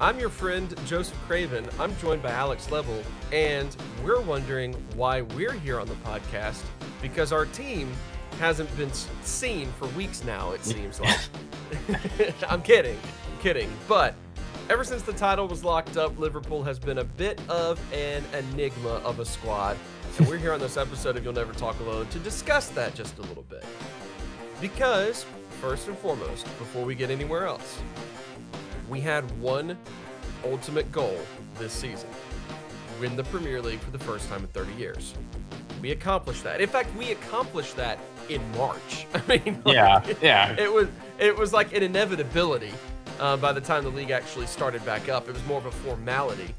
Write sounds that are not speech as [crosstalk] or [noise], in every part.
I'm your friend, Joseph Craven. I'm joined by Alex Level, and we're wondering why we're here on the podcast because our team hasn't been seen for weeks now, it seems like. [laughs] [laughs] I'm kidding. I'm kidding. But ever since the title was locked up, Liverpool has been a bit of an enigma of a squad. And we're here on this episode of You'll Never Talk Alone to discuss that just a little bit. Because, first and foremost, before we get anywhere else, we had one ultimate goal this season win the Premier League for the first time in 30 years. We accomplished that. In fact, we accomplished that in March. [laughs] I mean, like, Yeah, yeah. It was it was like an inevitability uh, by the time the league actually started back up. It was more of a formality.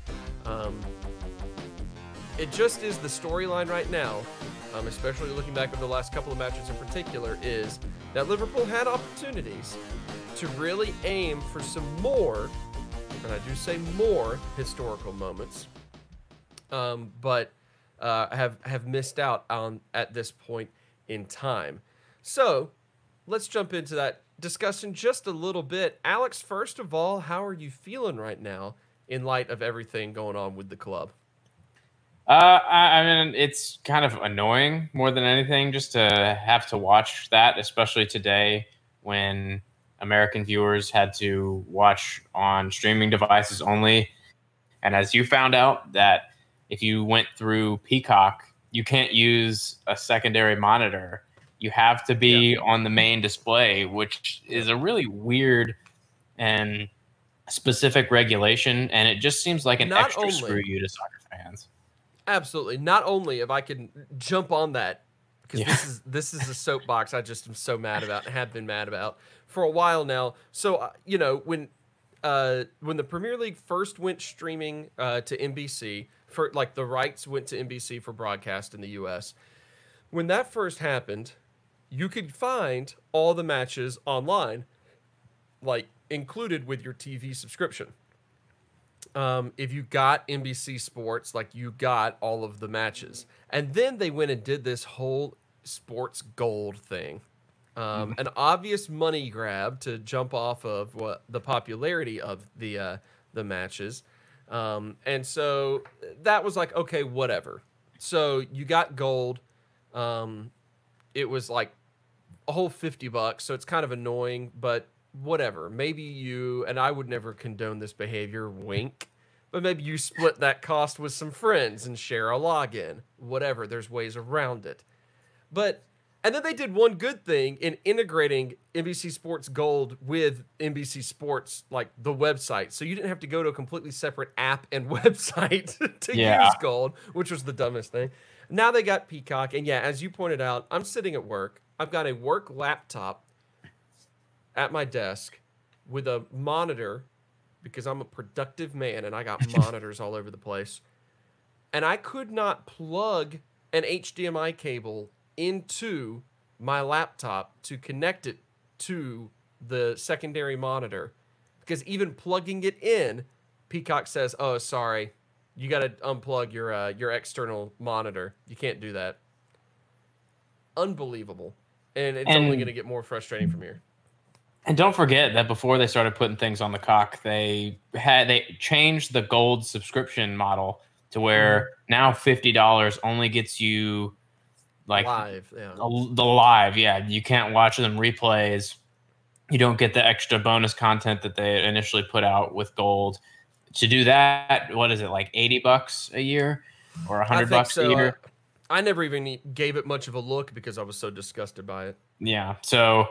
Um, it just is the storyline right now, um, especially looking back over the last couple of matches in particular, is that Liverpool had opportunities to really aim for some more, and I do say more, historical moments, um, but uh, have have missed out on at this point in time. So let's jump into that discussion just a little bit. Alex, first of all, how are you feeling right now in light of everything going on with the club? Uh, I, I mean, it's kind of annoying more than anything just to have to watch that, especially today when American viewers had to watch on streaming devices only. And as you found out, that if you went through Peacock, you can't use a secondary monitor. You have to be on the main display, which is a really weird and specific regulation. And it just seems like an Not extra only- screw you to soccer fans. Absolutely. Not only if I can jump on that, because Yeah. this is this is a soapbox I just am so mad about and have been mad about for a while now. So uh, you know when uh, when the Premier League first went streaming uh, to NBC for like the rights went to NBC for broadcast in the U.S. When that first happened, you could find all the matches online, like included with your TV subscription um, if you got NBC Sports, like you got all of the matches. And then they went and did this whole sports gold thing. Um, An obvious money grab to jump off of what the popularity of the uh, the matches, um, and so that was like okay, whatever. So you got gold. Um, it was like a whole 50 bucks so it's kind of annoying but whatever maybe you and i would never condone this behavior wink but maybe you split that cost with some friends and share a login whatever there's ways around it but and then they did one good thing in integrating NBC Sports Gold with NBC Sports, like the website. So you didn't have to go to a completely separate app and [laughs] website to Yeah. use Gold, which was the dumbest thing. Now they got Peacock. And yeah, as you pointed out, I'm sitting at work. I've got a work laptop at my desk with a monitor because I'm a productive man and I got [laughs] monitors all over the place. And I could not plug an HDMI cable into my laptop to connect it to the secondary monitor because even plugging it in, Peacock says, "Oh, sorry, you got to unplug your uh, your external monitor. You can't do that." Unbelievable, and it's only going to get more frustrating from here. And don't forget that before they started putting things on the cock, they had they changed the gold subscription model to where mm-hmm. now fifty dollars only gets you like Live, yeah. the the live. Yeah, you can't watch them replays. You don't get the extra bonus content that they initially put out with gold. To do that, what is it like eighty bucks a year or hundred bucks so. a year? I never even gave it much of a look because I was so disgusted by it. Yeah. So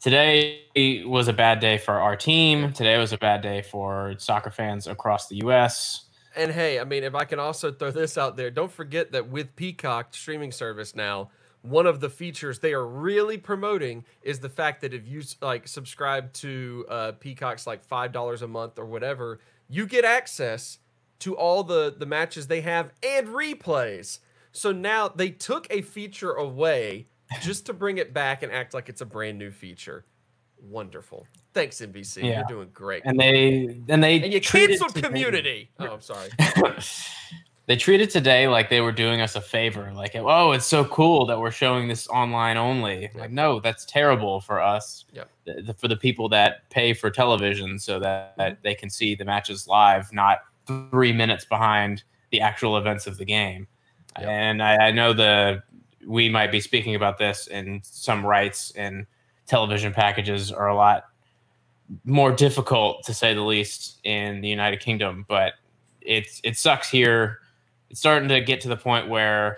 today was a bad day for our team. Today was a bad day for soccer fans across the U.S. And hey, I mean, if I can also throw this out there, don't forget that with Peacock streaming service now, one of the features they are really promoting is the fact that if you like subscribe to uh, Peacock's like five dollars a month or whatever, you get access to all the the matches they have and replays. So now they took a feature away just to bring it back and act like it's a brand new feature. Wonderful. Thanks, NBC. Yeah. You're doing great. And they and they And you treated canceled today- Community. Oh, I'm sorry. [laughs] they treated today like they were doing us a favor. Like, oh, it's so cool that we're showing this online only. Like, no, that's terrible for us. Yep. The, the, for the people that pay for television so that, that they can see the matches live, not three minutes behind the actual events of the game. Yep. And I, I know the we might be speaking about this, and some rights and television packages are a lot more difficult to say the least in the United Kingdom, but it's it sucks here it's starting to get to the point where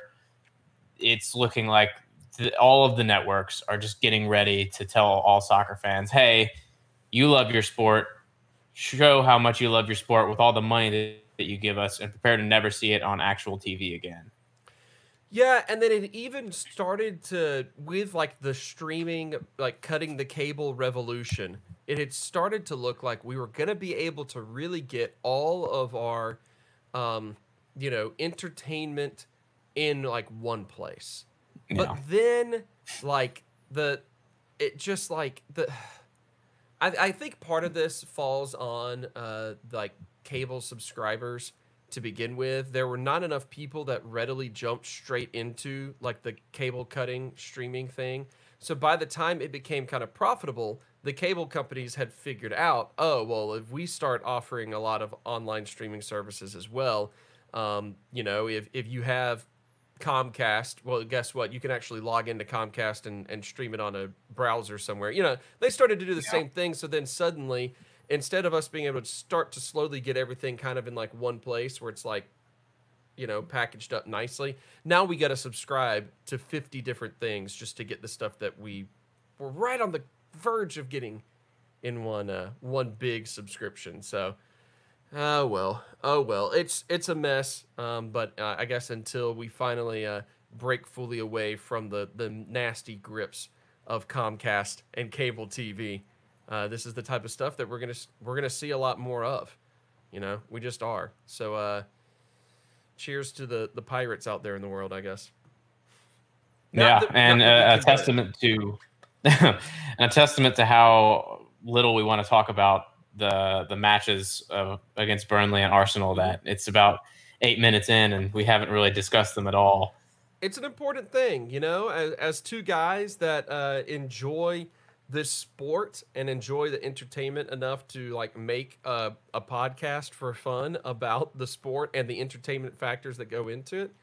it's looking like all of the networks are just getting ready to tell all soccer fans, "Hey, you love your sport. Show how much you love your sport with all the money that, that you give us, and prepare to never see it on actual TV again." Yeah, and then it even started to with like the streaming, like cutting the cable revolution. It had started to look like we were going to be able to really get all of our um, you know, entertainment in like one place. Yeah. But then like the it just like the I, I think part of this falls on uh like cable subscribers to begin with. There were not enough people that readily jumped straight into like the cable cutting streaming thing. So by the time it became kind of profitable, the cable companies had figured out, oh, well, if we start offering a lot of online streaming services as well, um, you know, if if you have Comcast, well, guess what? You can actually log into Comcast and, and stream it on a browser somewhere. You know, they started to do the yeah. same thing. So then suddenly, instead of us being able to start to slowly get everything kind of in like one place where it's like, you know, packaged up nicely, now we got to subscribe to 50 different things just to get the stuff that we were right on the verge of getting in one uh, one big subscription. So Oh well, oh well. It's it's a mess. Um, but uh, I guess until we finally uh, break fully away from the the nasty grips of Comcast and cable TV, uh, this is the type of stuff that we're gonna we're gonna see a lot more of. You know, we just are. So, uh, cheers to the the pirates out there in the world, I guess. Not yeah, and a, a testament to [laughs] a testament to how little we want to talk about the the matches uh, against Burnley and Arsenal that it's about eight minutes in and we haven't really discussed them at all. It's an important thing, you know, as, as two guys that uh, enjoy this sport and enjoy the entertainment enough to like make a, a podcast for fun about the sport and the entertainment factors that go into it.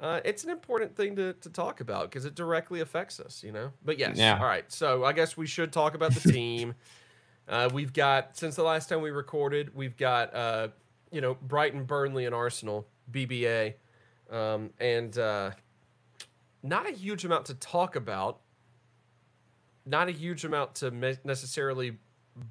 Uh, it's an important thing to, to talk about because it directly affects us, you know. But yes, yeah. all right. So I guess we should talk about the team. [laughs] Uh, we've got since the last time we recorded, we've got uh, you know Brighton, Burnley, and Arsenal BBA, um, and uh, not a huge amount to talk about. Not a huge amount to necessarily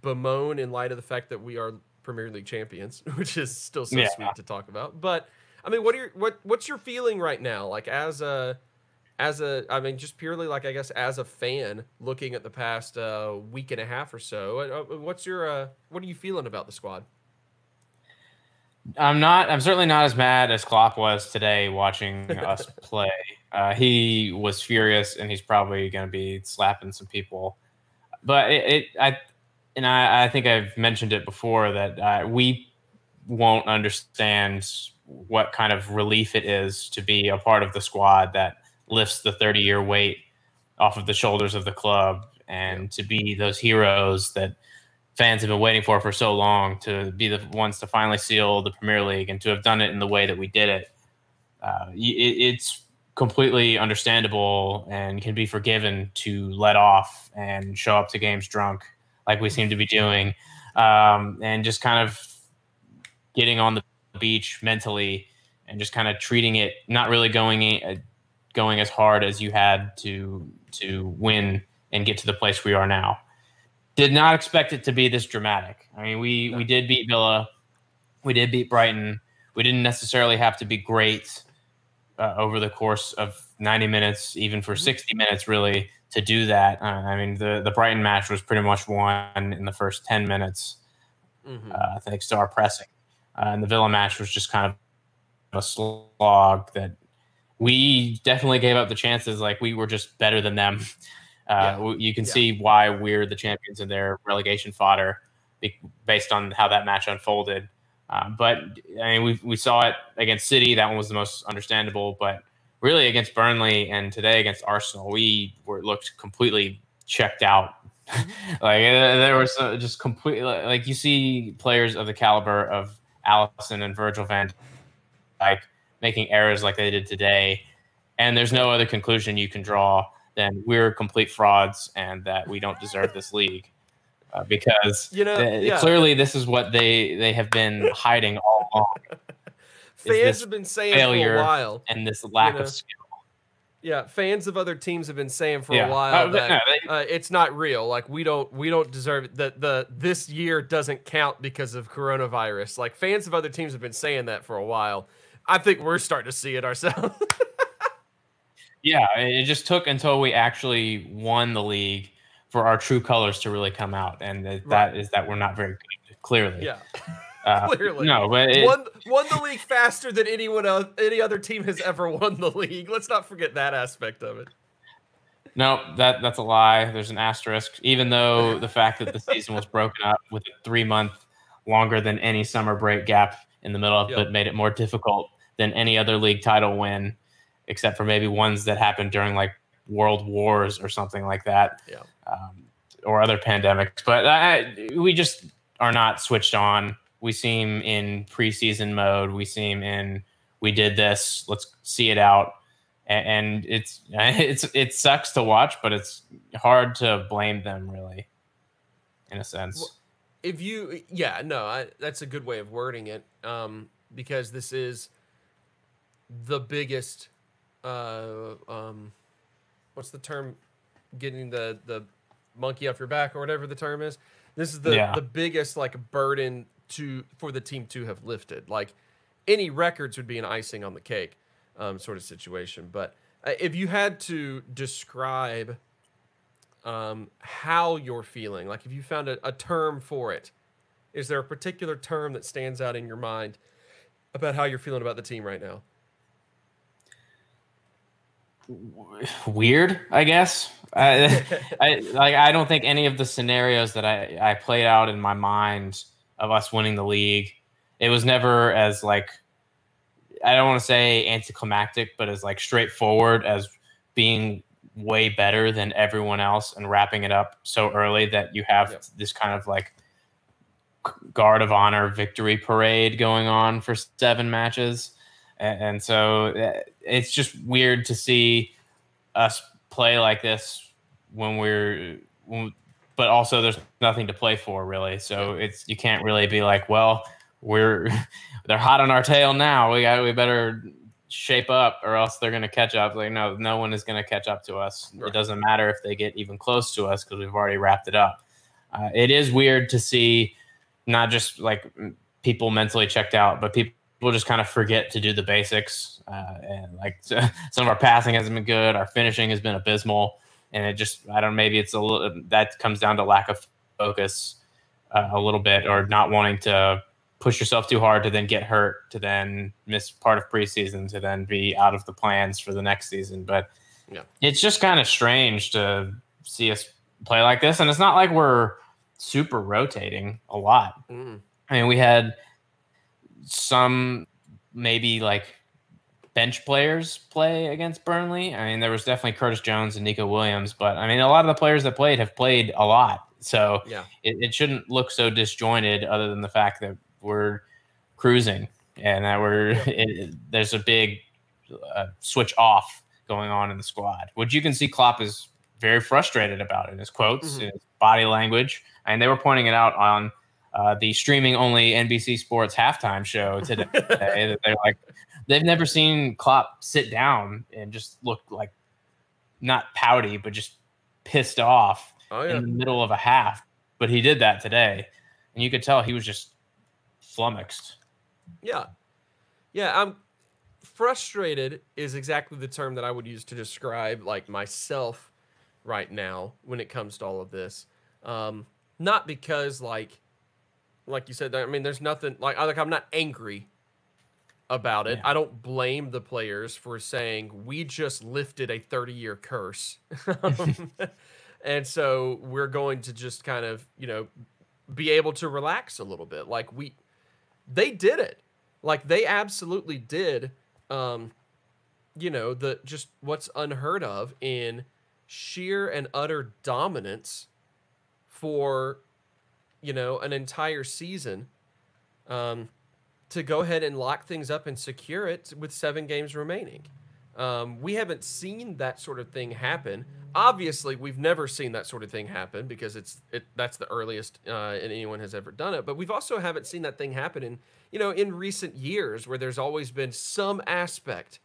bemoan in light of the fact that we are Premier League champions, [laughs] which is still so yeah. sweet to talk about. But I mean, what are your what what's your feeling right now? Like as a as a i mean just purely like i guess as a fan looking at the past uh, week and a half or so uh, uh, what's your uh, what are you feeling about the squad i'm not i'm certainly not as mad as klopp was today watching [laughs] us play uh, he was furious and he's probably going to be slapping some people but it, it i and I, I, think i've mentioned it before that uh, we won't understand what kind of relief it is to be a part of the squad that lifts the 30 year weight off of the shoulders of the club and to be those heroes that fans have been waiting for for so long to be the ones to finally seal the Premier League and to have done it in the way that we did it. Uh, it it's completely understandable and can be forgiven to let off and show up to games drunk like we seem to be doing um, and just kind of getting on the beach mentally and just kind of treating it not really going uh, going as hard as you had to to win and get to the place we are now. Did not expect it to be this dramatic. I mean, we we did beat Villa, we did beat Brighton. We didn't necessarily have to be great uh, over the course of 90 minutes, even for mm-hmm. 60 minutes, really, to do that. Uh, I mean, the the Brighton match was pretty much won in the first 10 minutes, mm-hmm. uh, thanks to our pressing, uh, and the Villa match was just kind of a slog that we definitely gave up the chances. Like we were just better than them. [laughs] Uh, yeah. You can yeah. see why we're the champions in their relegation fodder based on how that match unfolded. Uh, but I mean, we we saw it against City. That one was the most understandable. But really, against Burnley and today against Arsenal, we were looked completely checked out. [laughs] like uh, there was just completely like you see players of the caliber of Alisson and Virgil van like making errors like they did today, and there's no other conclusion you can draw than we're complete frauds and that we don't deserve this league uh, because You know, th- yeah. clearly this is what they they have been [laughs] hiding all along Fans have been saying for a while. and this lack know, of skill. Yeah, fans of other teams have been saying for Yeah. a while Uh, that no, they- uh, it's not real. Like we don't we don't deserve it. That the this year doesn't count because of coronavirus. Like fans of other teams have been saying that for a while. I think we're starting to see it ourselves. [laughs] Yeah, it just took until we actually won the league for our true colors to really come out, and that, Right. that is that we're not very good. Clearly, yeah, [laughs] [laughs] Uh, clearly. no, but it, won won the league faster than anyone else, any other team has ever won the league. Let's not forget that aspect of it. No, that that's a lie. There's an asterisk. Even though [laughs] the fact that the season was broken up with a three month longer than any summer break gap in the middle of Yep. it made it more difficult than any other league title win, except for maybe ones that happened during like world wars or something like that, Yeah. Um, or other pandemics. But I, we just are not switched on. We seem in preseason mode. We seem in we did this. Let's see it out and it's [laughs] it's it sucks to watch, but it's hard to blame them really, in a sense. If you yeah no I, that's a good way of wording it um because this is the biggest uh um what's the term getting the the monkey off your back or whatever the term is this is the Yeah. the biggest like burden to for the team to have lifted like any records would be an icing on the cake um sort of situation but uh, if you had to describe um, how you're feeling. Like if you found a, a term for it, is there a particular term that stands out in your mind about how you're feeling about the team right now? Weird, I guess. I, [laughs] I like I don't think any of the scenarios that I I played out in my mind of us winning the league, it was never as like I don't want to say anticlimactic, but as like straightforward as being way better than everyone else and wrapping it up so early that you have Yep. this kind of like guard of honor victory parade going on for seven matches and, and so uh, it's just weird to see us play like this when we're when, but also there's nothing to play for really. So it's you can't really be like well we're [laughs] they're hot on our tail now. We got we better shape up or else they're going to catch up. Like no no one is going to catch up to us. Right. it doesn't matter if they get even close to us because we've already wrapped it up. Uh, it is weird to see not just like people mentally checked out but people just kind of forget to do the basics uh, and like [laughs] some of our passing hasn't been good our finishing has been abysmal and it just i don't know, maybe it's a little that comes down to lack of focus uh, a little bit or not wanting to push yourself too hard to then get hurt to then miss part of preseason to then be out of the plans for the next season but Yeah. it's just kind of strange to see us play like this and it's not like we're super rotating a lot Mm. I mean, we had some maybe like bench players play against Burnley. I mean, there was definitely Curtis Jones and Neco Williams, but I mean, a lot of the players that played have played a lot. So Yeah. it, it shouldn't look so disjointed other than the fact that we're cruising and that we're, [laughs] it, there's a big uh, switch off going on in the squad, which you can see Klopp is very frustrated about in his quotes, Mhm. in his body language. And they were pointing it out on uh, the streaming only NBC Sports halftime show [laughs] today. they're like, they've never seen Klopp sit down and just look like not pouty, but just pissed off Oh yeah. in the middle of a half. But he did that today. And you could tell he was just flummoxed. Yeah. Yeah, I'm frustrated is exactly the term that I would use to describe like myself right now when it comes to all of this. Um not because like like you said I mean there's nothing like I like I'm not angry about it. Yeah. I don't blame the players for saying we just lifted a 30-year curse. Um, [laughs] and so we're going to just kind of, you know, be able to relax a little bit. Like we they did it. Like they absolutely did. Um, you know the just what's unheard of in sheer and utter dominance for you know an entire season um, to go ahead and lock things up and secure it with seven games remaining. Um, we haven't seen that sort of thing happen. Obviously, we've never seen that sort of thing happen because it's it that's the earliest uh, and anyone has ever done it. But we've also haven't seen that thing happen in you know in recent years where there's always been some aspect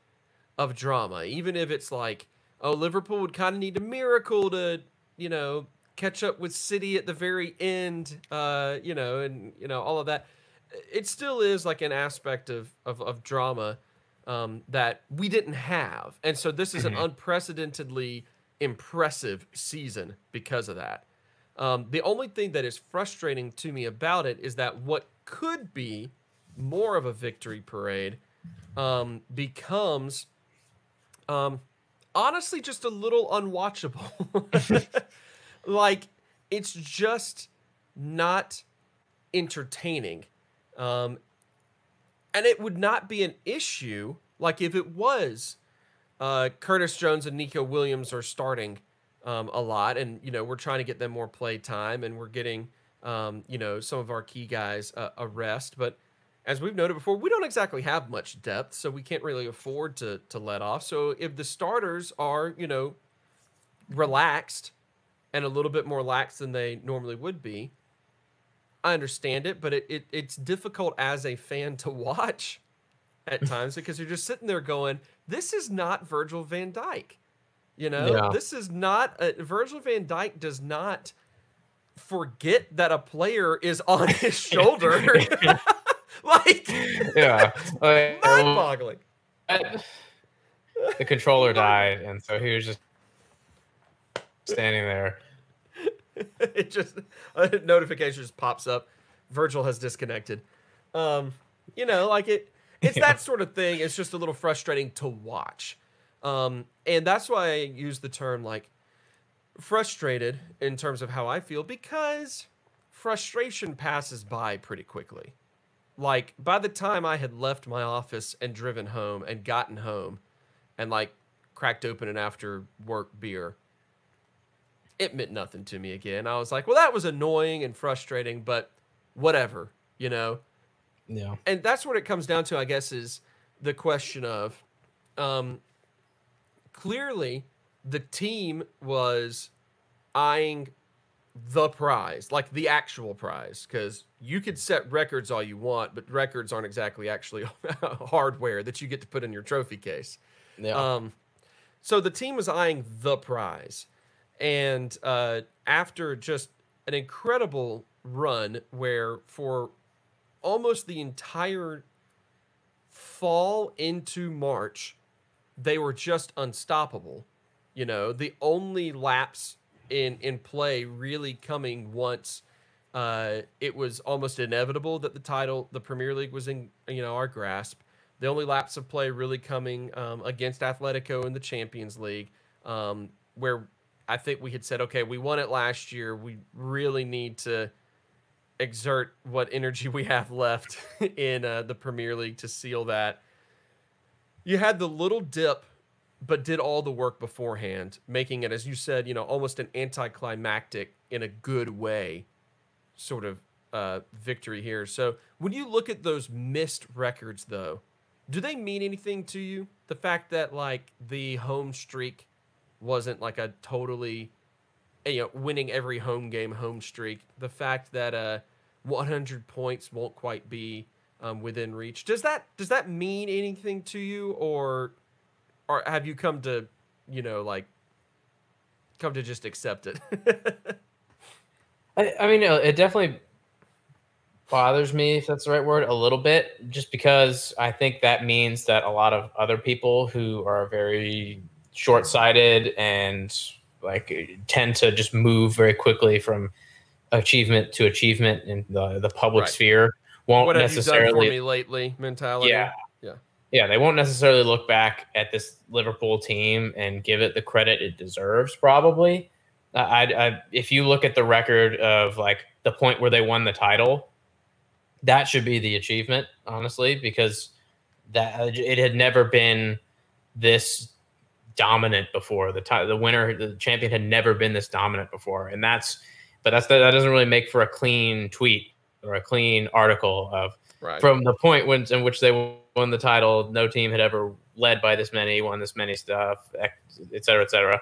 of drama, even if it's like oh Liverpool would kind of need a miracle to you know catch up with City at the very end, uh, you know, and you know all of that. It still is like an aspect of of, of drama um, that we didn't have. And so this is an mm-hmm. unprecedentedly impressive season because of that. Um, the only thing that is frustrating to me about it is that what could be more of a victory parade um, becomes um, honestly just a little unwatchable. [laughs] [laughs] like, it's just not entertaining. Um, and it would not be an issue like if it was uh, Curtis Jones and Neco Williams are starting um, a lot, and you know we're trying to get them more play time, and we're getting um, you know some of our key guys uh, a rest. But as we've noted before, we don't exactly have much depth, so we can't really afford to to let off. So if the starters are you know relaxed and a little bit more lax than they normally would be, I understand it, but it, it it's difficult as a fan to watch at [laughs] times because you're just sitting there going, "This is not Virgil Van Dijk." You know, yeah. this is not a, Virgil Van Dijk does not forget that a player is [laughs] on his shoulder. [laughs] like, yeah, um, mind-boggling. the controller died, and so he was just standing there [laughs] it just a notification just pops up. Virgil has disconnected. Um, you know, like it. It's yeah. that sort of thing. It's just a little frustrating to watch, um, and that's why I use the term like frustrated in terms of how I feel because frustration passes by pretty quickly. Like by the time I had left my office and driven home and gotten home, and like cracked open an after work beer, it meant nothing to me again. I was like, well, that was annoying and frustrating, but whatever, you know? Yeah. And that's what it comes down to, I guess, is the question of um, clearly the team was eyeing the prize, like the actual prize, because you could set records all you want, but records aren't exactly actually [laughs] hardware that you get to put in your trophy case. Yeah. Um, so the team was eyeing the prize. And uh, after just an incredible run where for almost the entire fall into March, they were just unstoppable. You know, the only lapse in in play really coming once uh, it was almost inevitable that the title, the Premier League, was in you know our grasp. The only lapse of play really coming um, against Atletico in the Champions League, um, where I think we had said, okay, we won it last year. We really need to exert what energy we have left [laughs] in uh, the Premier League to seal that. You had the little dip, but did all the work beforehand, making it, as you said, you know, almost an anticlimactic in a good way sort of uh, victory here. So when you look at those missed records, though, do they mean anything to you? The fact that like the home streak wasn't like a totally you know winning every home game home streak. The fact that uh 100 points won't quite be um, within reach. Does that does that mean anything to you, or or have you come to you know like come to just accept it? [laughs] I, I mean, it definitely bothers me, if that's the right word, a little bit, just because I think that means that a lot of other people who are very short sighted and like tend to just move very quickly from achievement to achievement in the the public right. sphere. Won't what necessarily have you done for me lately mentality. Yeah, yeah, yeah. They won't necessarily look back at this Liverpool team and give it the credit it deserves. Probably, I, I if you look at the record of like the point where they won the title, that should be the achievement, honestly, because that it had never been this dominant before. The the winner, the champion had never been this dominant before, and that's but that's that doesn't really make for a clean tweet or a clean article of right. from the point when in which they won the title. No team had ever led by this many, won this many stuff, et cetera, et cetera.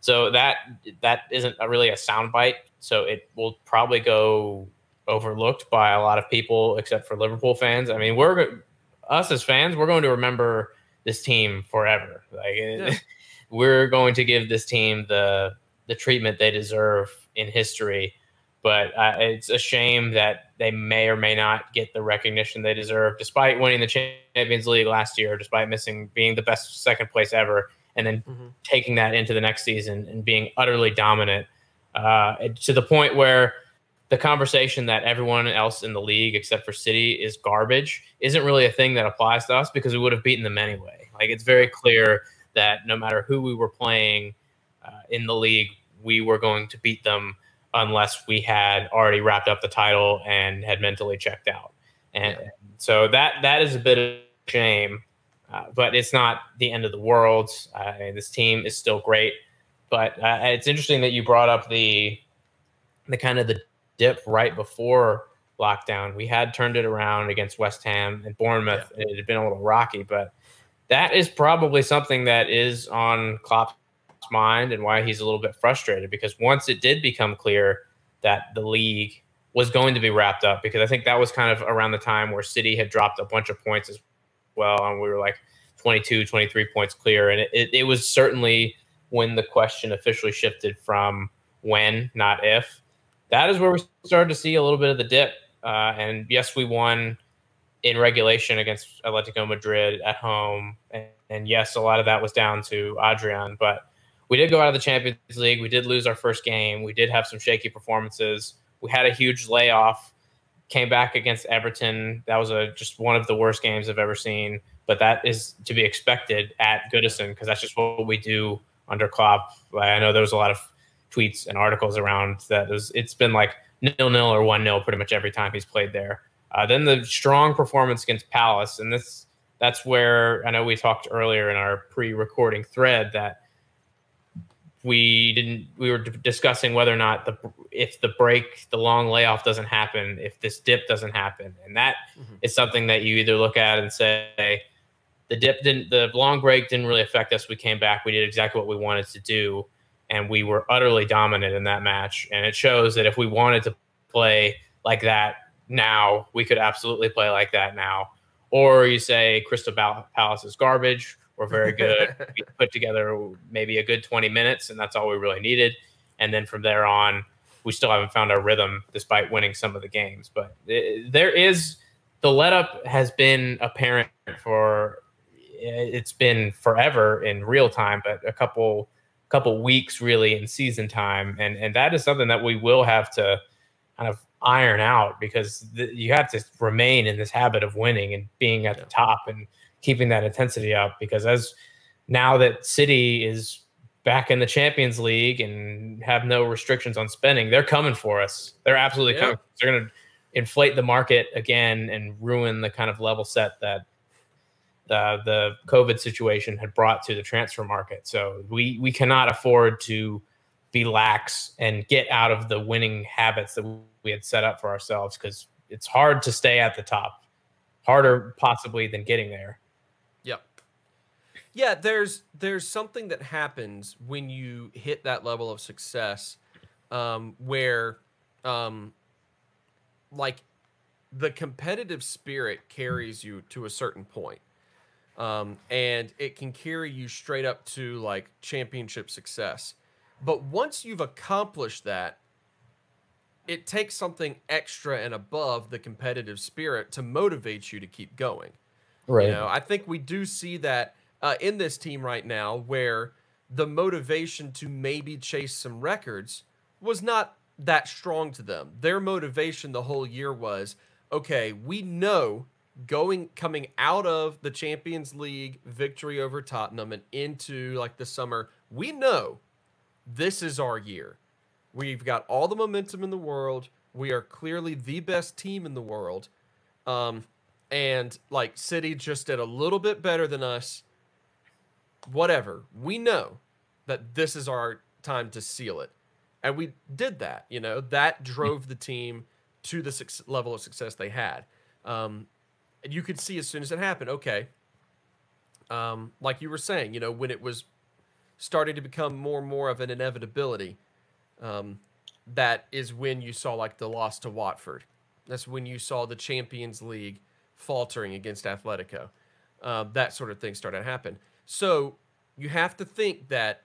So that that isn't a really a soundbite. So it will probably go overlooked by a lot of people, except for Liverpool fans. I mean, we're us as fans, we're going to remember this team forever. Like yeah. [laughs] we're going to give this team the the treatment they deserve in history. But uh, it's a shame that they may or may not get the recognition they deserve, despite winning the Champions League last year, despite missing being the best second place ever, and then mm-hmm. taking that into the next season and being utterly dominant uh, to the point where the conversation that everyone else in the league except for City is garbage isn't really a thing that applies to us because we would have beaten them anyway. Like it's very clear that no matter who we were playing uh, in the league, we were going to beat them unless we had already wrapped up the title and had mentally checked out. And yeah. so that that is a bit of a shame, uh, but it's not the end of the world. Uh, this team is still great, but uh, it's interesting that you brought up the the kind of the dip right before lockdown. We had turned it around against West Ham and Bournemouth. Yeah. It had been a little rocky, but that is probably something that is on Klopp's mind and why he's a little bit frustrated because once it did become clear that the league was going to be wrapped up because I think that was kind of around the time where City had dropped a bunch of points as well and we were like 22 23 points clear and it, it, it was certainly when the question officially shifted from when not if that is where we started to see a little bit of the dip. Uh, and yes, we won in regulation against Atletico Madrid at home. And, and, yes, a lot of that was down to Adrian, but we did go out of the Champions League. We did lose our first game. We did have some shaky performances. We had a huge layoff. Came back against Everton. That was a just one of the worst games I've ever seen. But that is to be expected at Goodison because that's just what we do under Klopp. I know there was a lot of tweets and articles around that it's been like nil nil or one nil pretty much every time he's played there. Uh, then the strong performance against Palace, and this that's where I know we talked earlier in our pre-recording thread that we didn't we were discussing whether or not the if the break the long layoff doesn't happen if this dip doesn't happen and that mm-hmm. is something that you either look at and say the dip didn't the long break didn't really affect us we came back we did exactly what we wanted to do and we were utterly dominant in that match. And it shows that if we wanted to play like that now, we could absolutely play like that now. Or you say Crystal Palace is garbage. We're very good. [laughs] we put together maybe a good 20 minutes, and that's all we really needed. And then from there on, we still haven't found our rhythm despite winning some of the games. But it, there is the let up has been apparent for eh, it's been forever in real time, but a couple couple weeks really in season time, and and that is something that we will have to kind of iron out because the, you have to remain in this habit of winning and being at the top and keeping that intensity up. Because as now that City is back in the Champions League and have no restrictions on spending, they're coming for us. They're absolutely yeah. coming. They're going to inflate the market again and ruin the kind of level set that uh, the COVID situation had brought to the transfer market. So we we cannot afford to be lax and get out of the winning habits that we had set up for ourselves because it's hard to stay at the top, harder possibly than getting there. Yep. Yeah, there's there's something that happens when you hit that level of success, um, where, um, like, the competitive spirit carries you to a certain point um, and it can carry you straight up to like championship success. But once you've accomplished that, it takes something extra and above the competitive spirit to motivate you to keep going. Right. You know, I think we do see that uh, in this team right now, where the motivation to maybe chase some records was not that strong to them. Their motivation the whole year was, okay, we know going coming out of the Champions League victory over Tottenham and into like the summer, we know this is our year. We've got all the momentum in the world. We are clearly the best team in the world. Um, and like City just did a little bit better than us. Whatever. We know that this is our time to seal it. And we did that, you know, that drove the team to the level of success they had. Um, and you could see as soon as it happened, okay, um, like you were saying, you know, when it was starting to become more and more of an inevitability, um, that is when you saw like the loss to Watford. That's when you saw the Champions League faltering against Atletico. Uh, that sort of thing started to happen. So you have to think that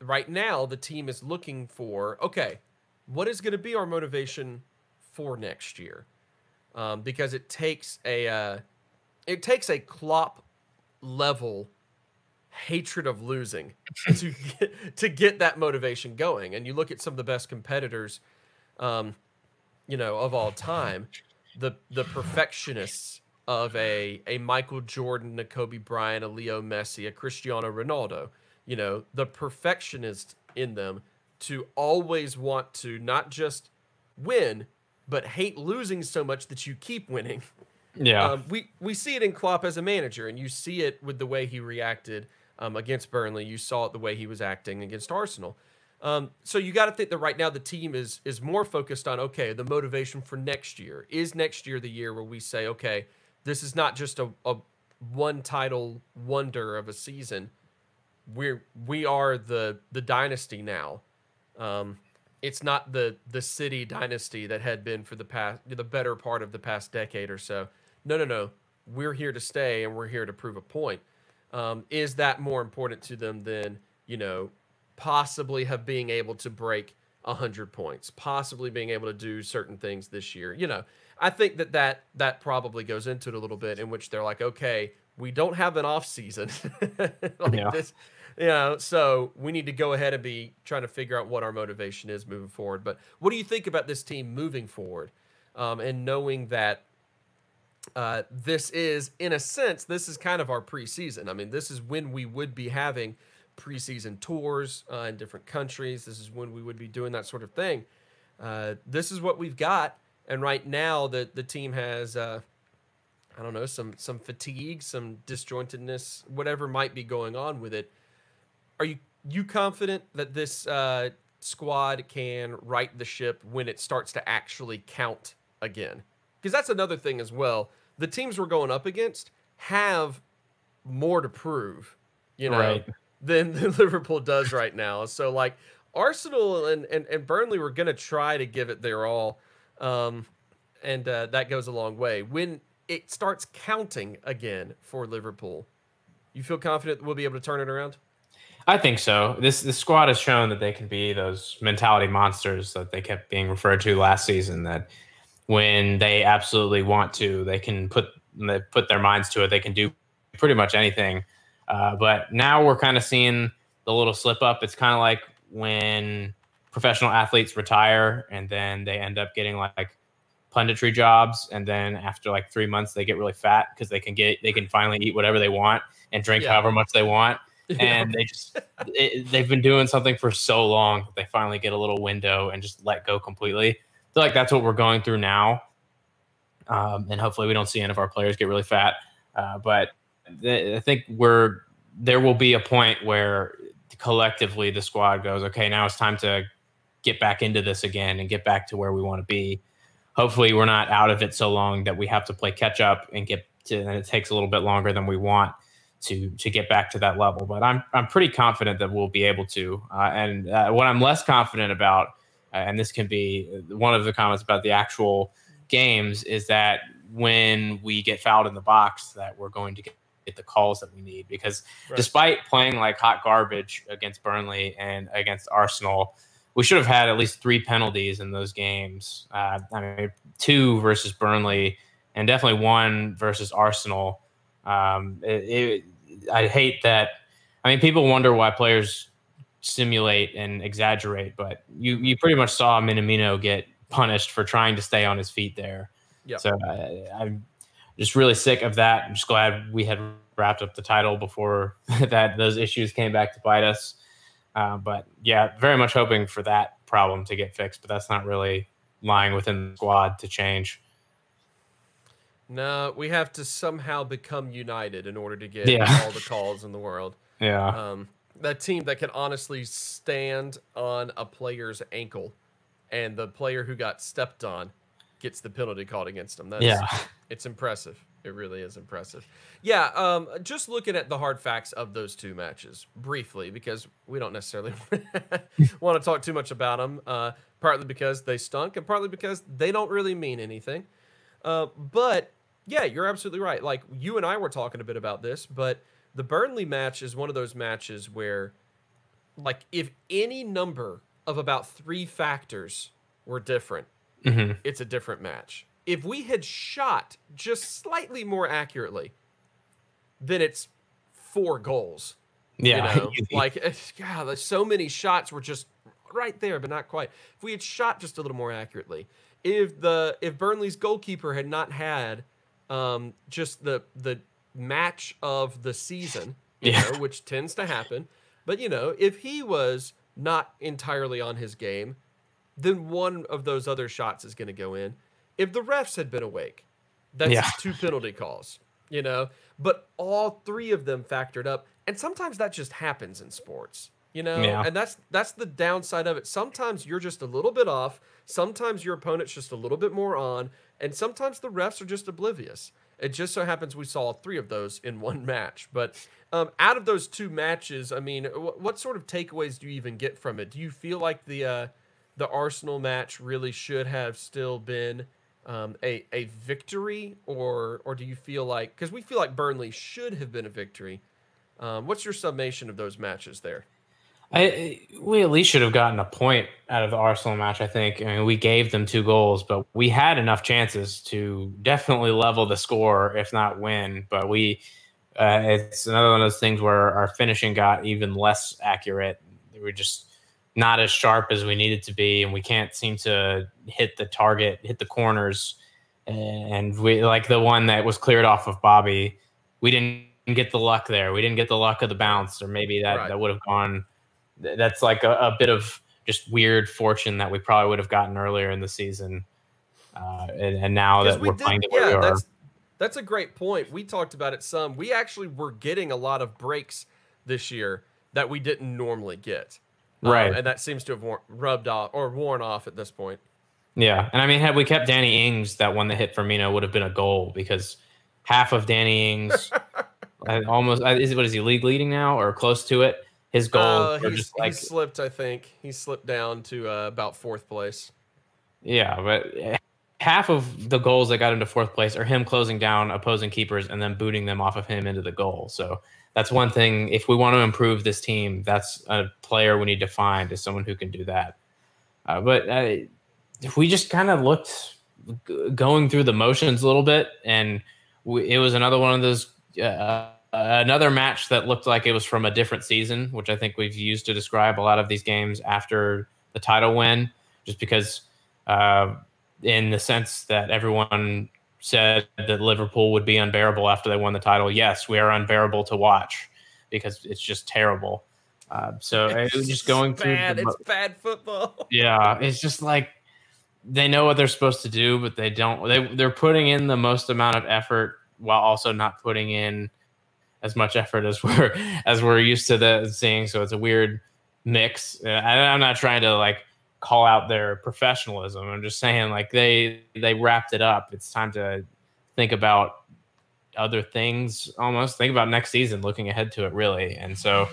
right now the team is looking for okay, what is going to be our motivation for next year? Um, because it takes a uh, it takes a Klopp level hatred of losing [laughs] to get, to get that motivation going. And you look at some of the best competitors, um, you know, of all time, the the perfectionists of a a Michael Jordan, a Kobe Bryant, a Leo Messi, a Cristiano Ronaldo. You know, the perfectionist in them to always want to not just win, but hate losing so much that you keep winning. Yeah. Um, we we see it in Klopp as a manager, and you see it with the way he reacted um, against Burnley. You saw it the way he was acting against Arsenal. Um, so you got to think that right now the team is is more focused on okay, the motivation for next year is next year the year where we say okay, this is not just a, a one title wonder of a season. We're we are the the dynasty now. Um, it's not the the city dynasty that had been for the past the better part of the past decade or so. No, no, no. We're here to stay and we're here to prove a point. Um, is that more important to them than you know possibly have being able to break 100 points possibly being able to do certain things this year you know i think that that that probably goes into it a little bit in which they're like okay we don't have an off season [laughs] like Yeah. this you know so we need to go ahead and be trying to figure out what our motivation is moving forward but what do you think about this team moving forward um, and knowing that uh, this is, in a sense, this is kind of our preseason. I mean, this is when we would be having preseason tours uh, in different countries. This is when we would be doing that sort of thing. Uh, this is what we've got, and right now the the team has, uh, I don't know, some some fatigue, some disjointedness, whatever might be going on with it. Are you you confident that this uh, squad can right the ship when it starts to actually count again? because that's another thing as well. The teams we're going up against have more to prove, you know, Right. than, [laughs] than Liverpool does right now. So like Arsenal and and, and Burnley were going to try to give it their all, um, and uh, that goes a long way. When it starts counting again for Liverpool, you feel confident that we'll be able to turn it around. I think so. This this squad has shown that they can be those mentality monsters that they kept being referred to last season. That when they absolutely want to, they can put they put their minds to it. They can do pretty much anything. Uh, but now we're kind of seeing the little slip up. It's kind of like when professional athletes retire and then they end up getting like punditry jobs, and then after like three months they get really fat because they can get they can finally eat whatever they want and drink Yeah. however much they want [laughs] and they just it, they've been doing something for so long they finally get a little window and just let go completely. Feel like that's what we're going through now, um, and hopefully we don't see any of our players get really fat. Uh, but th- I think we're there will be a point where collectively the squad goes, okay, now it's time to get back into this again and get back to where we want to be. Hopefully, we're not out of it so long that we have to play catch up and get to, and it takes a little bit longer than we want to to get back to that level. But I'm I'm pretty confident that we'll be able to. Uh, and uh, what I'm less confident about, uh, and this can be one of the comments about the actual games, is that when we get fouled in the box, that we're going to get, the calls that we need. Because Right. despite playing like hot garbage against Burnley and against Arsenal. We should have had at least three penalties in those games. Uh, I mean, two versus Burnley, and definitely one versus Arsenal. Um, it, it, I hate that. I mean, people wonder why players simulate and exaggerate, but you you pretty much saw Minamino get punished for trying to stay on his feet there. Yeah. So uh, I'm just really sick of that. I'm just glad we had wrapped up the title before [laughs] that those issues came back to bite us. Uh, but yeah, very much hoping for that problem to get fixed, but that's not really lying within the squad to change. No, we have to somehow become united in order to get Yeah. all the calls in the world. [laughs] Yeah. Um, that team that can honestly stand on a player's ankle, and the player who got stepped on gets the penalty called against them. That's, yeah. it's impressive. It really is impressive. Yeah, um, just looking at the hard facts of those two matches briefly, because we don't necessarily [laughs] want to talk too much about them. Uh, partly because they stunk, and partly because they don't really mean anything. Uh, but yeah, you're absolutely right. Like you and I were talking a bit about this, but the Burnley match is one of those matches where, like, if any number of about three factors were different, hmm it's a different match. If we had shot just slightly more accurately, then it's four goals. Yeah. You know? [laughs] like, God, so many shots were just right there, but not quite. If we had shot just a little more accurately, if the if Burnley's goalkeeper had not had um, just the the match of the season, you Yeah. know, which tends to happen, but you know, if he was not entirely on his game, then one of those other shots is going to go in. If the refs had been awake, that's Yeah. two penalty calls, you know. But all three of them factored up, and sometimes that just happens in sports, you know. Yeah. And that's that's the downside of it. Sometimes you're just a little bit off. Sometimes your opponent's just a little bit more on, and sometimes the refs are just oblivious. It just so happens we saw three of those in one [laughs] match. But um, out of those two matches, I mean, what, what sort of takeaways do you even get from it? Do you feel like the uh, the Arsenal match really should have still been um, a a victory, or or do you feel like because we feel like Burnley should have been a victory? Um, what's your summation of those matches there? I, we at least should have gotten a point out of the Arsenal match. I think. I mean, we gave them two goals, but we had enough chances to definitely level the score, if not win. But we, uh, it's another one of those things where our finishing got even less accurate. We were just not as sharp as we needed to be, and we can't seem to hit the target, hit the corners, and we like the one that was cleared off of Bobby. We didn't get the luck there. We didn't get the luck of the bounce, or maybe that Right. that would have gone that's like a, a bit of just weird fortune that we probably would have gotten earlier in the season. Uh, and, and now that we we're playing the way we are, that's that's a great point. We talked about it some. We actually were getting a lot of breaks this year that we didn't normally get. Um, Right. and that seems to have rubbed off or worn off at this point. yeah. And I mean, had we kept Danny Ings, that one that hit Firmino would have been a goal because half of Danny Ings, [laughs] almost uh, is what is he league leading now or close to it? His goals Uh, just like he slipped, I think. He slipped down to uh, about fourth place. Yeah, but eh, half of the goals that got him to fourth place are him closing down opposing keepers and then booting them off of him into the goal. So that's one thing. If we want to improve this team, that's a player we need to find is someone who can do that. Uh, but uh, if we just kind of looked g- going through the motions a little bit, and we, it was another one of those. Uh, another match that looked like it was from a different season, which I think we've used to describe a lot of these games after the title win, just because uh, in the sense that everyone said that Liverpool would be unbearable after they won the title. Yes, we are unbearable to watch because it's just terrible. Uh, so it was just going it's through. bad. the It's bad football. [laughs] yeah, it's just like they know what they're supposed to do, but they don't. They they're putting in the most amount of effort while also not putting in as much effort as we're [laughs] as we're used to the seeing. So it's a weird mix. Uh, I, I'm not trying to like call out their professionalism. I'm just saying like they they wrapped it up. It's time to think about other things. Almost think about next season, looking ahead to it really. And so,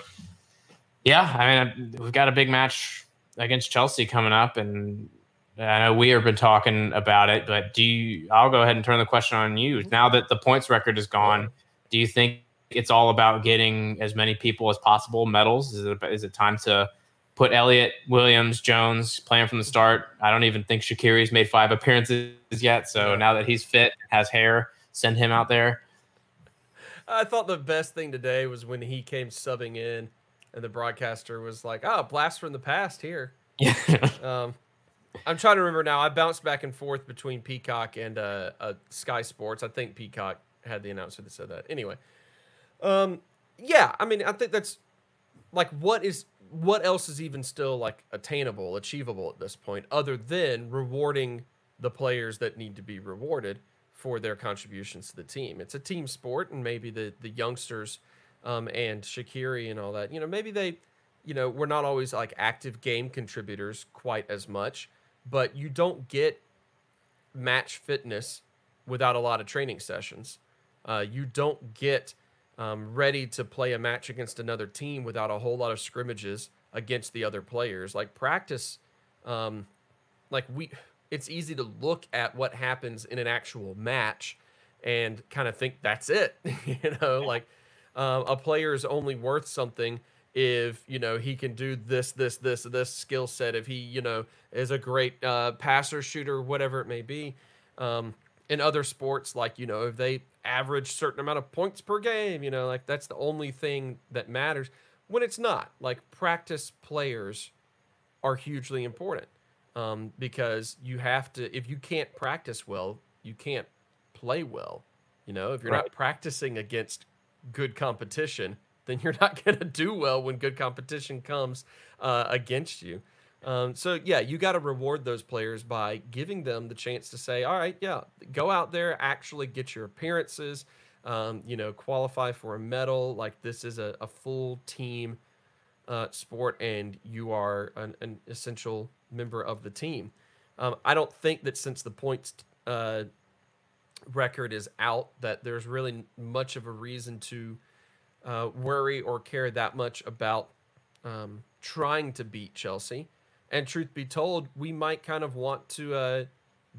yeah, I mean we've got a big match against Chelsea coming up, and I know we have been talking about it. But do you? I'll go ahead and turn the question on you. Now that the points record is gone, do you think it's all about getting as many people as possible medals? Is it is it time to put Elliott, Williams, Jones playing from the start? I don't even think Shaqiri's made five appearances yet. So now that he's fit, has hair, send him out there. I thought the best thing today was when he came subbing in, and the broadcaster was like, "Oh, blast from the past here." Yeah. [laughs] Um, I'm trying to remember now. I bounced back and forth between Peacock and uh, uh, Sky Sports. I think Peacock had the announcer that said that. Anyway, um, yeah. I mean, I think that's like what is what else is even still like attainable, achievable at this point, other than rewarding the players that need to be rewarded. for their contributions to the team. It's a team sport, and maybe the the youngsters um, and Shaqiri and all that, you know, maybe they, you know, we're not always like active game contributors quite as much, but you don't get match fitness without a lot of training sessions. Uh, you don't get um, ready to play a match against another team without a whole lot of scrimmages against the other players. Like practice, um, like we, it's easy to look at what happens in an actual match and kind of think that's it. [laughs] you know, like uh, a player is only worth something if you know he can do this, this, this, this skill set. If he, you know, is a great uh, passer, shooter, whatever it may be. Um, in other sports, like you know, if they average certain amount of points per game, you know, like that's the only thing that matters. When it's not, like practice players are hugely important um, because you have to. If you can't practice well, you can't play well. You know, if you're right. not practicing against good competition, then you're not [laughs] going to do well when good competition comes uh, against you. Um, so yeah, you got to reward those players by giving them the chance to say, "All right, yeah, go out there, actually get your appearances, um, you know, qualify for a medal. Like this is a, a full team uh, sport, and you are an, an, essential member of the team." Um, I don't think that since the points uh, record is out, that there's really much of a reason to uh, worry or care that much about um, trying to beat Chelsea. And truth be told, we might kind of want to uh,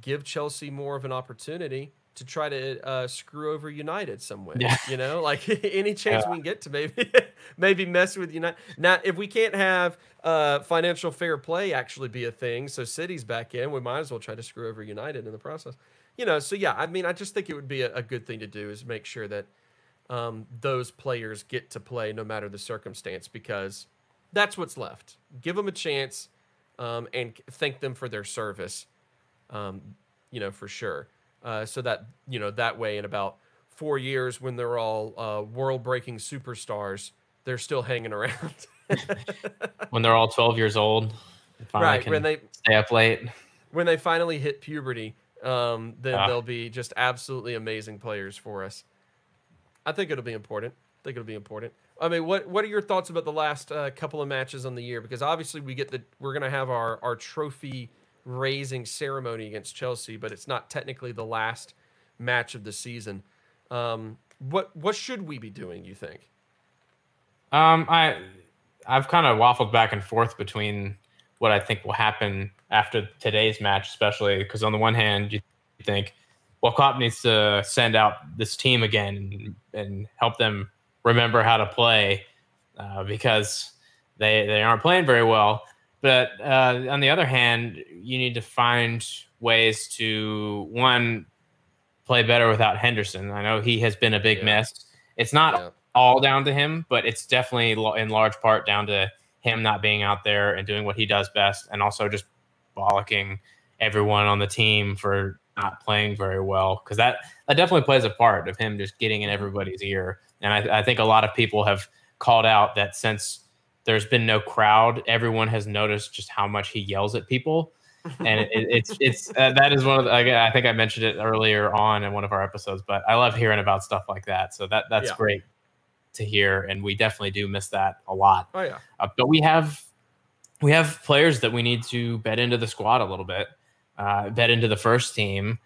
give Chelsea more of an opportunity to try to uh, screw over United some way. Yeah. You know, like [laughs] any chance yeah. we can get to maybe [laughs] maybe mess with United. Now, if we can't have uh, financial fair play actually be a thing, so City's back in, we might as well try to screw over United in the process. You know, so yeah, I mean, I just think it would be a, a good thing to do is make sure that um, those players get to play no matter the circumstance because that's what's left. Give them a chance um, and thank them for their service, um, you know, for sure. Uh, so that, you know, that way in about four years when they're all uh, world breaking superstars, they're still hanging around. [laughs] when they're all 12 years old. Right. When they stay up late. When they finally hit puberty, um, then ah. they'll be just absolutely amazing players for us. I think it'll be important. I think it'll be important. I mean, what what are your thoughts about the last uh, couple of matches on the year? Because obviously we get the we're gonna have our our trophy raising ceremony against Chelsea, but it's not technically the last match of the season. Um, what what should we be doing? You think? Um, I I've kind of waffled back and forth between what I think will happen after today's match, especially because on the one hand you think, well, Klopp needs to send out this team again and, and help them remember how to play uh, because they they aren't playing very well. But uh, on the other hand, you need to find ways to one play better without Henderson. I know he has been a big yeah. miss. It's not yeah. all down to him, but it's definitely in large part down to him not being out there and doing what he does best, and also just bollocking everyone on the team for not playing very well because that that definitely plays a part of him just getting in everybody's ear. And I, I think a lot of people have called out that since there's been no crowd, everyone has noticed just how much he yells at people. and it, it's it's uh, that is one of the, I think I mentioned it earlier on in one of our episodes, but I love hearing about stuff like that. So that that's yeah. great to hear, and we definitely do miss that a lot. Oh yeah, uh, but we have we have players that we need to bet into the squad a little bit, uh, bet into the first team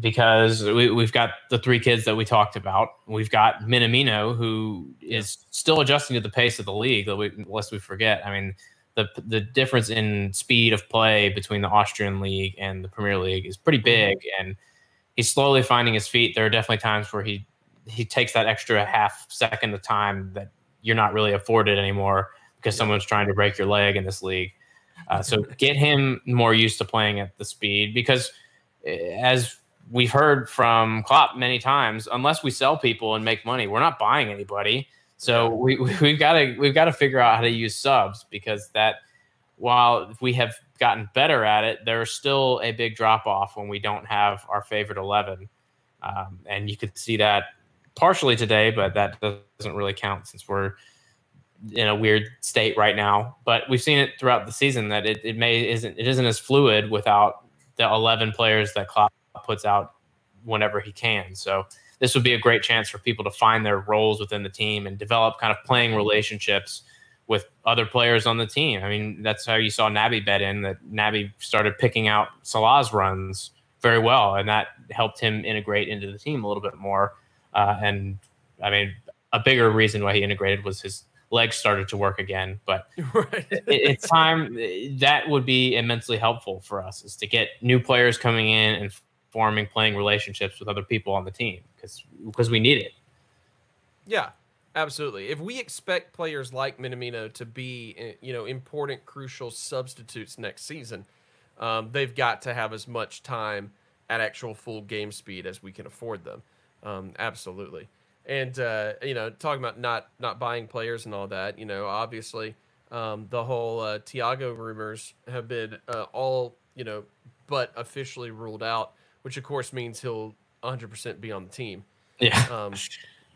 because we, have got the three kids that we talked about. We've got Minamino, who is still adjusting to the pace of the league, lest we forget. I mean, the the difference in speed of play between the Austrian league and the Premier League is pretty mm-hmm. big, and he's slowly finding his feet. There are definitely times where he he takes that extra half second of time that you're not really afforded anymore because someone's trying to break your leg in this league. Uh, so [laughs] get him more used to playing at the speed because eh, as we've heard from Klopp many times, unless we sell people and make money, we're not buying anybody. So we, we've got to we've got to figure out how to use subs because that while we have gotten better at it, there's still a big drop off when we don't have our favorite eleven, um, and you could see that partially today, but that doesn't really count since we're in a weird state right now. But we've seen it throughout the season that it, it may isn't it isn't as fluid without the eleven players that Klopp puts out whenever he can. So this would be a great chance for people to find their roles within the team and develop kind of playing relationships with other players on the team. I mean, that's how you saw Naby bed in that Naby started picking out Salah's runs very well, and that helped him integrate into the team a little bit more. Uh, and I mean, a bigger reason why he integrated was his legs started to work again. But [laughs] right. it, it's time that would be immensely helpful for us is to get new players coming in and forming playing relationships with other people on the team because because we need it. Yeah, absolutely. If we expect players like Minamino to be eh, you know important, crucial substitutes next season, um, they've got to have as much time at actual full game speed as we can afford them. Um, absolutely. And uh, you know, talking about not not buying players and all that, you know, obviously um, the whole uh, Thiago rumors have been uh, all you know, but officially ruled out which of course means he'll 100% be on the team. Yeah. Um,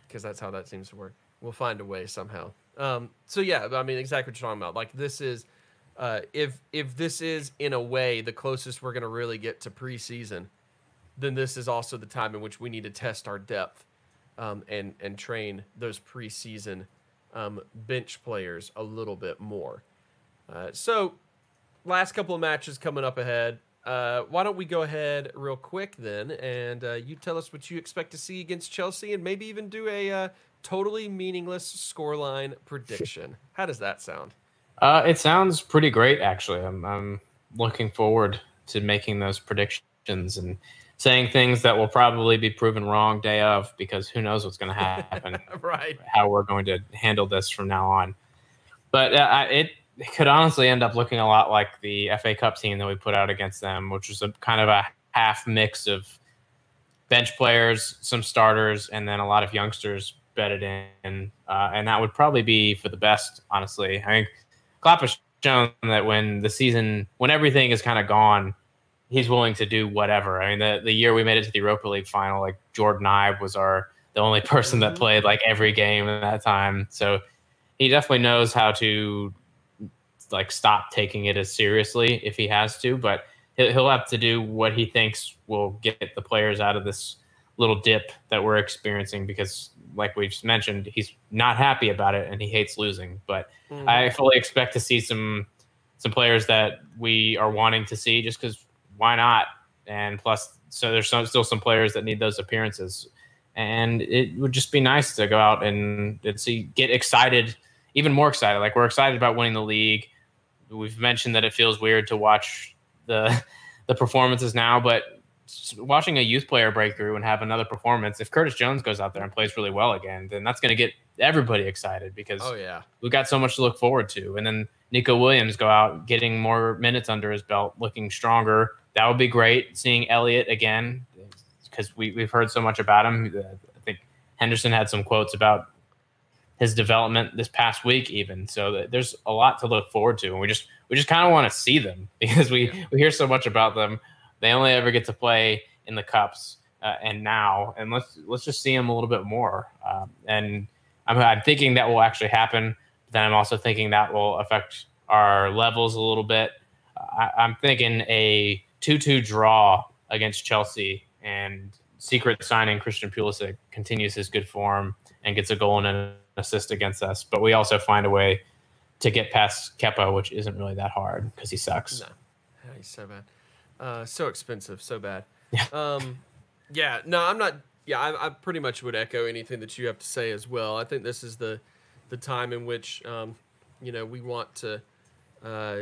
because that's how that seems to work. We'll find a way somehow. Um, so yeah, I mean, exactly what you're talking about. Like this is, uh, if if this is in a way the closest we're gonna really get to preseason, then this is also the time in which we need to test our depth, um, and and train those preseason um, bench players a little bit more. Uh, so, last couple of matches coming up ahead. Uh, why don't we go ahead real quick then, and uh, you tell us what you expect to see against Chelsea, and maybe even do a uh, totally meaningless scoreline prediction. [laughs] How does that sound? Uh, it sounds pretty great, actually. I'm, I'm looking forward to making those predictions and saying things that will probably be proven wrong day of because who knows what's going [laughs] to happen, right? How we're going to handle this from now on. But uh, it it could honestly end up looking a lot like the FA Cup team that we put out against them, which was a kind of a half mix of bench players, some starters, and then a lot of youngsters bedded in. Uh, and that would probably be for the best, honestly. I think Klopp has shown that when the season, when everything is kind of gone, he's willing to do whatever. I mean, the, the year we made it to the Europa League final, like Jordan Ibe was our the only person that mm-hmm. played like every game at that time. So he definitely knows how to like stop taking it as seriously if he has to, but he'll have to do what he thinks will get the players out of this little dip that we're experiencing because like we've mentioned he's not happy about it and he hates losing but mm. i fully expect to see some some players that we are wanting to see just because why not? And plus so there's some, still some players that need those appearances. And it would just be nice to go out and, and see get excited even more excited. Like we're excited about winning the league we've mentioned that it feels weird to watch the the performances now, but watching a youth player break through and have another performance, if Curtis Jones goes out there and plays really well again, then that's going to get everybody excited because oh yeah, we've got so much to look forward to. And then Neco Williams go out getting more minutes under his belt, looking stronger. That would be great. Seeing Elliott again because we we've heard so much about him. I think Henderson had some quotes about his development this past week even. So there's a lot to look forward to and we just we just kind of want to see them [laughs] because we yeah. we hear so much about them. They only ever get to play in the cups uh, and now and let's let's just see them a little bit more. Um, and I'm, I'm thinking that will actually happen but then i'm also thinking that will affect our levels a little bit. I, i'm thinking a 2-2 draw against chelsea and secret signing christian pulisic continues his good form and gets a goal in an assist against us, but we also find a way to get past Kepa, which isn't really that hard because he sucks. No, he's so bad, uh, so expensive, so bad. Yeah. [laughs] Um, yeah. No, I'm not. Yeah, I, I, pretty much would echo anything that you have to say as well. I think this is the the time in which um, you know we want to uh,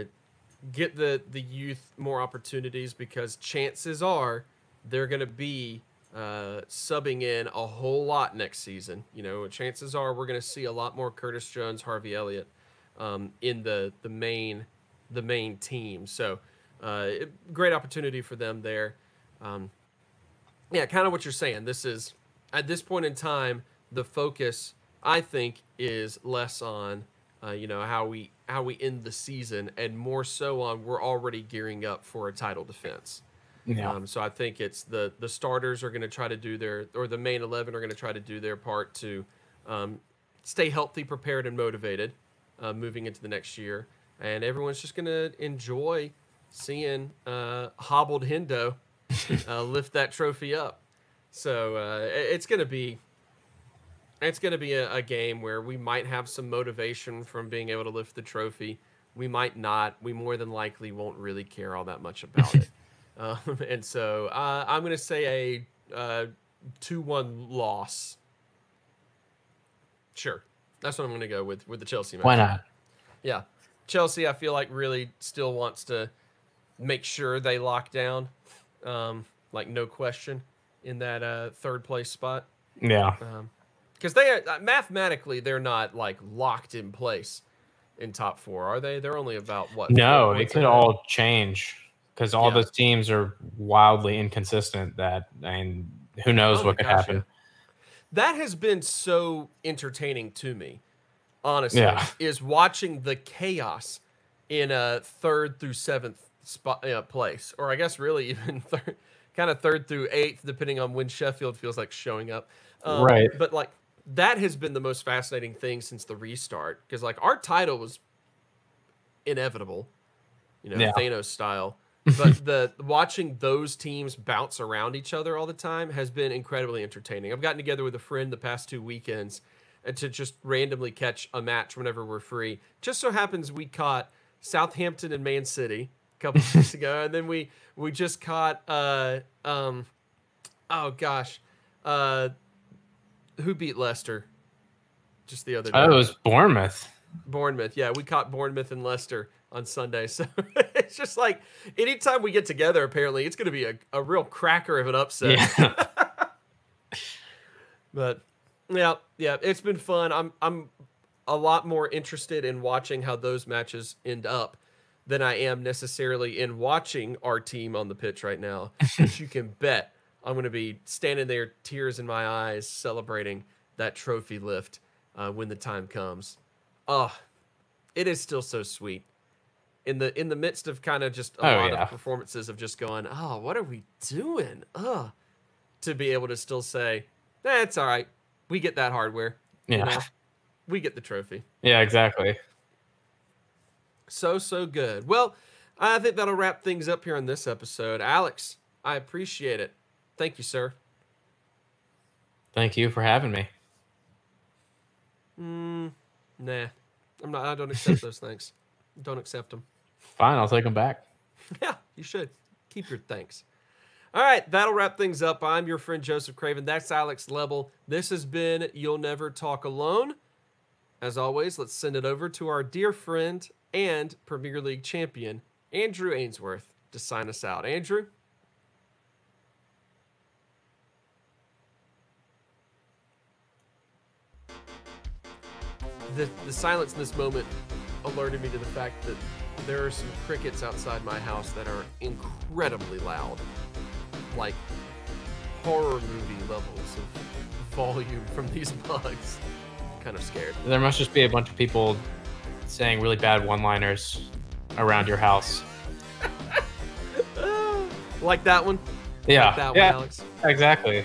get the the youth more opportunities because chances are they're going to be uh, subbing in a whole lot next season. You know, chances are we're going to see a lot more Curtis Jones, Harvey Elliott um, in the the main the main team. So, uh, great opportunity for them there. Um, yeah, kind of what you're saying. This is at this point in time, the focus I think is less on uh, you know how we how we end the season and more so on we're already gearing up for a title defense. Yeah. Um, so I think it's the the starters are going to try to do their or the main eleven are going to try to do their part to um, stay healthy, prepared, and motivated uh, moving into the next year, and everyone's just going to enjoy seeing uh, hobbled Hendo [laughs] uh, lift that trophy up. So uh, it's gonna be it's gonna be a, a game where we might have some motivation from being able to lift the trophy. We might not. We more than likely won't really care all that much about [laughs] it. Um, [laughs] and so uh, I'm gonna say a uh, two-one loss. Sure, that's what I'm gonna go with with the Chelsea match. Why not? Yeah. Chelsea, I feel like really still wants to make sure they lock down, um, like no question, in that uh, third place spot. Yeah. Because they are, uh, mathematically they're not like locked in place in top four, are they? They're only about what? No, it could all change because all Yeah. those teams are wildly inconsistent. That I mean, who knows Oh what could gosh, happen? yeah. That has been so entertaining to me, honestly. Yeah. Is watching the chaos in a third through seventh spot uh, place, or I guess really [laughs] even third, kind of third through eighth, depending on when Sheffield feels like showing up. Um, Right. But like that has been the most fascinating thing since the restart, because like our title was inevitable, you know, Yeah. Thanos style. But [laughs] the watching those teams bounce around each other all the time has been incredibly entertaining. I've gotten together with a friend the past two weekends to just randomly catch a match whenever we're free. Just so happens we caught Southampton and Man City a couple [laughs] weeks ago, and then we we just caught uh um oh gosh uh who beat Leicester just the other day. Oh, it was Bournemouth. Bournemouth. Yeah, we caught Bournemouth and Leicester on Sunday. [laughs] So it's just like anytime we get together, apparently it's going to be a, a real cracker of an upset. Yeah. [laughs] [laughs] But yeah, yeah, it's been fun. I'm I'm a lot more interested in watching how those matches end up than I am necessarily in watching our team on the pitch right now. Which you can bet I'm going to be standing there, tears in my eyes, celebrating that trophy lift uh, when the time comes. Oh, it is still so sweet. In the in the midst of kind of just a Oh, lot yeah. of performances of just going, oh, what are we doing? Ugh. To be able to still say, that's all right. We get that hardware. you Yeah. know? We get the trophy. Yeah, exactly. So, so good. Well, I think that'll wrap things up here on this episode. Alex, I appreciate it. Thank you, sir. Thank you for having me. Mm, nah, I'm not. I don't accept [laughs] those things. Don't accept them. Fine, I'll take them back. [laughs] Yeah, you should. Keep your thanks. All right, that'll wrap things up. I'm your friend Joseph Craven. That's Alex Level. This has been You'll Never Talk Alone. As always, let's send it over to our dear friend and Premier League champion, Andrew Ainsworth, to sign us out. Andrew? The, the silence in this moment alerted me to the fact that there are some crickets outside my house that are incredibly loud. Like horror movie levels of volume from these [laughs] bugs. kind of scared. There must just be a bunch of people saying really bad one-liners around your house. [laughs] like that one? Yeah, Like that one, yeah, Alex? exactly.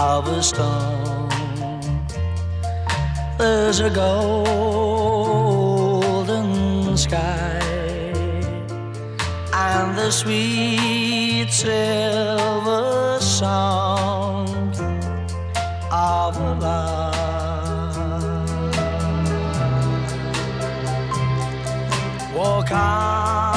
of a storm, there's a golden sky and the sweet silver sound of love. Walk on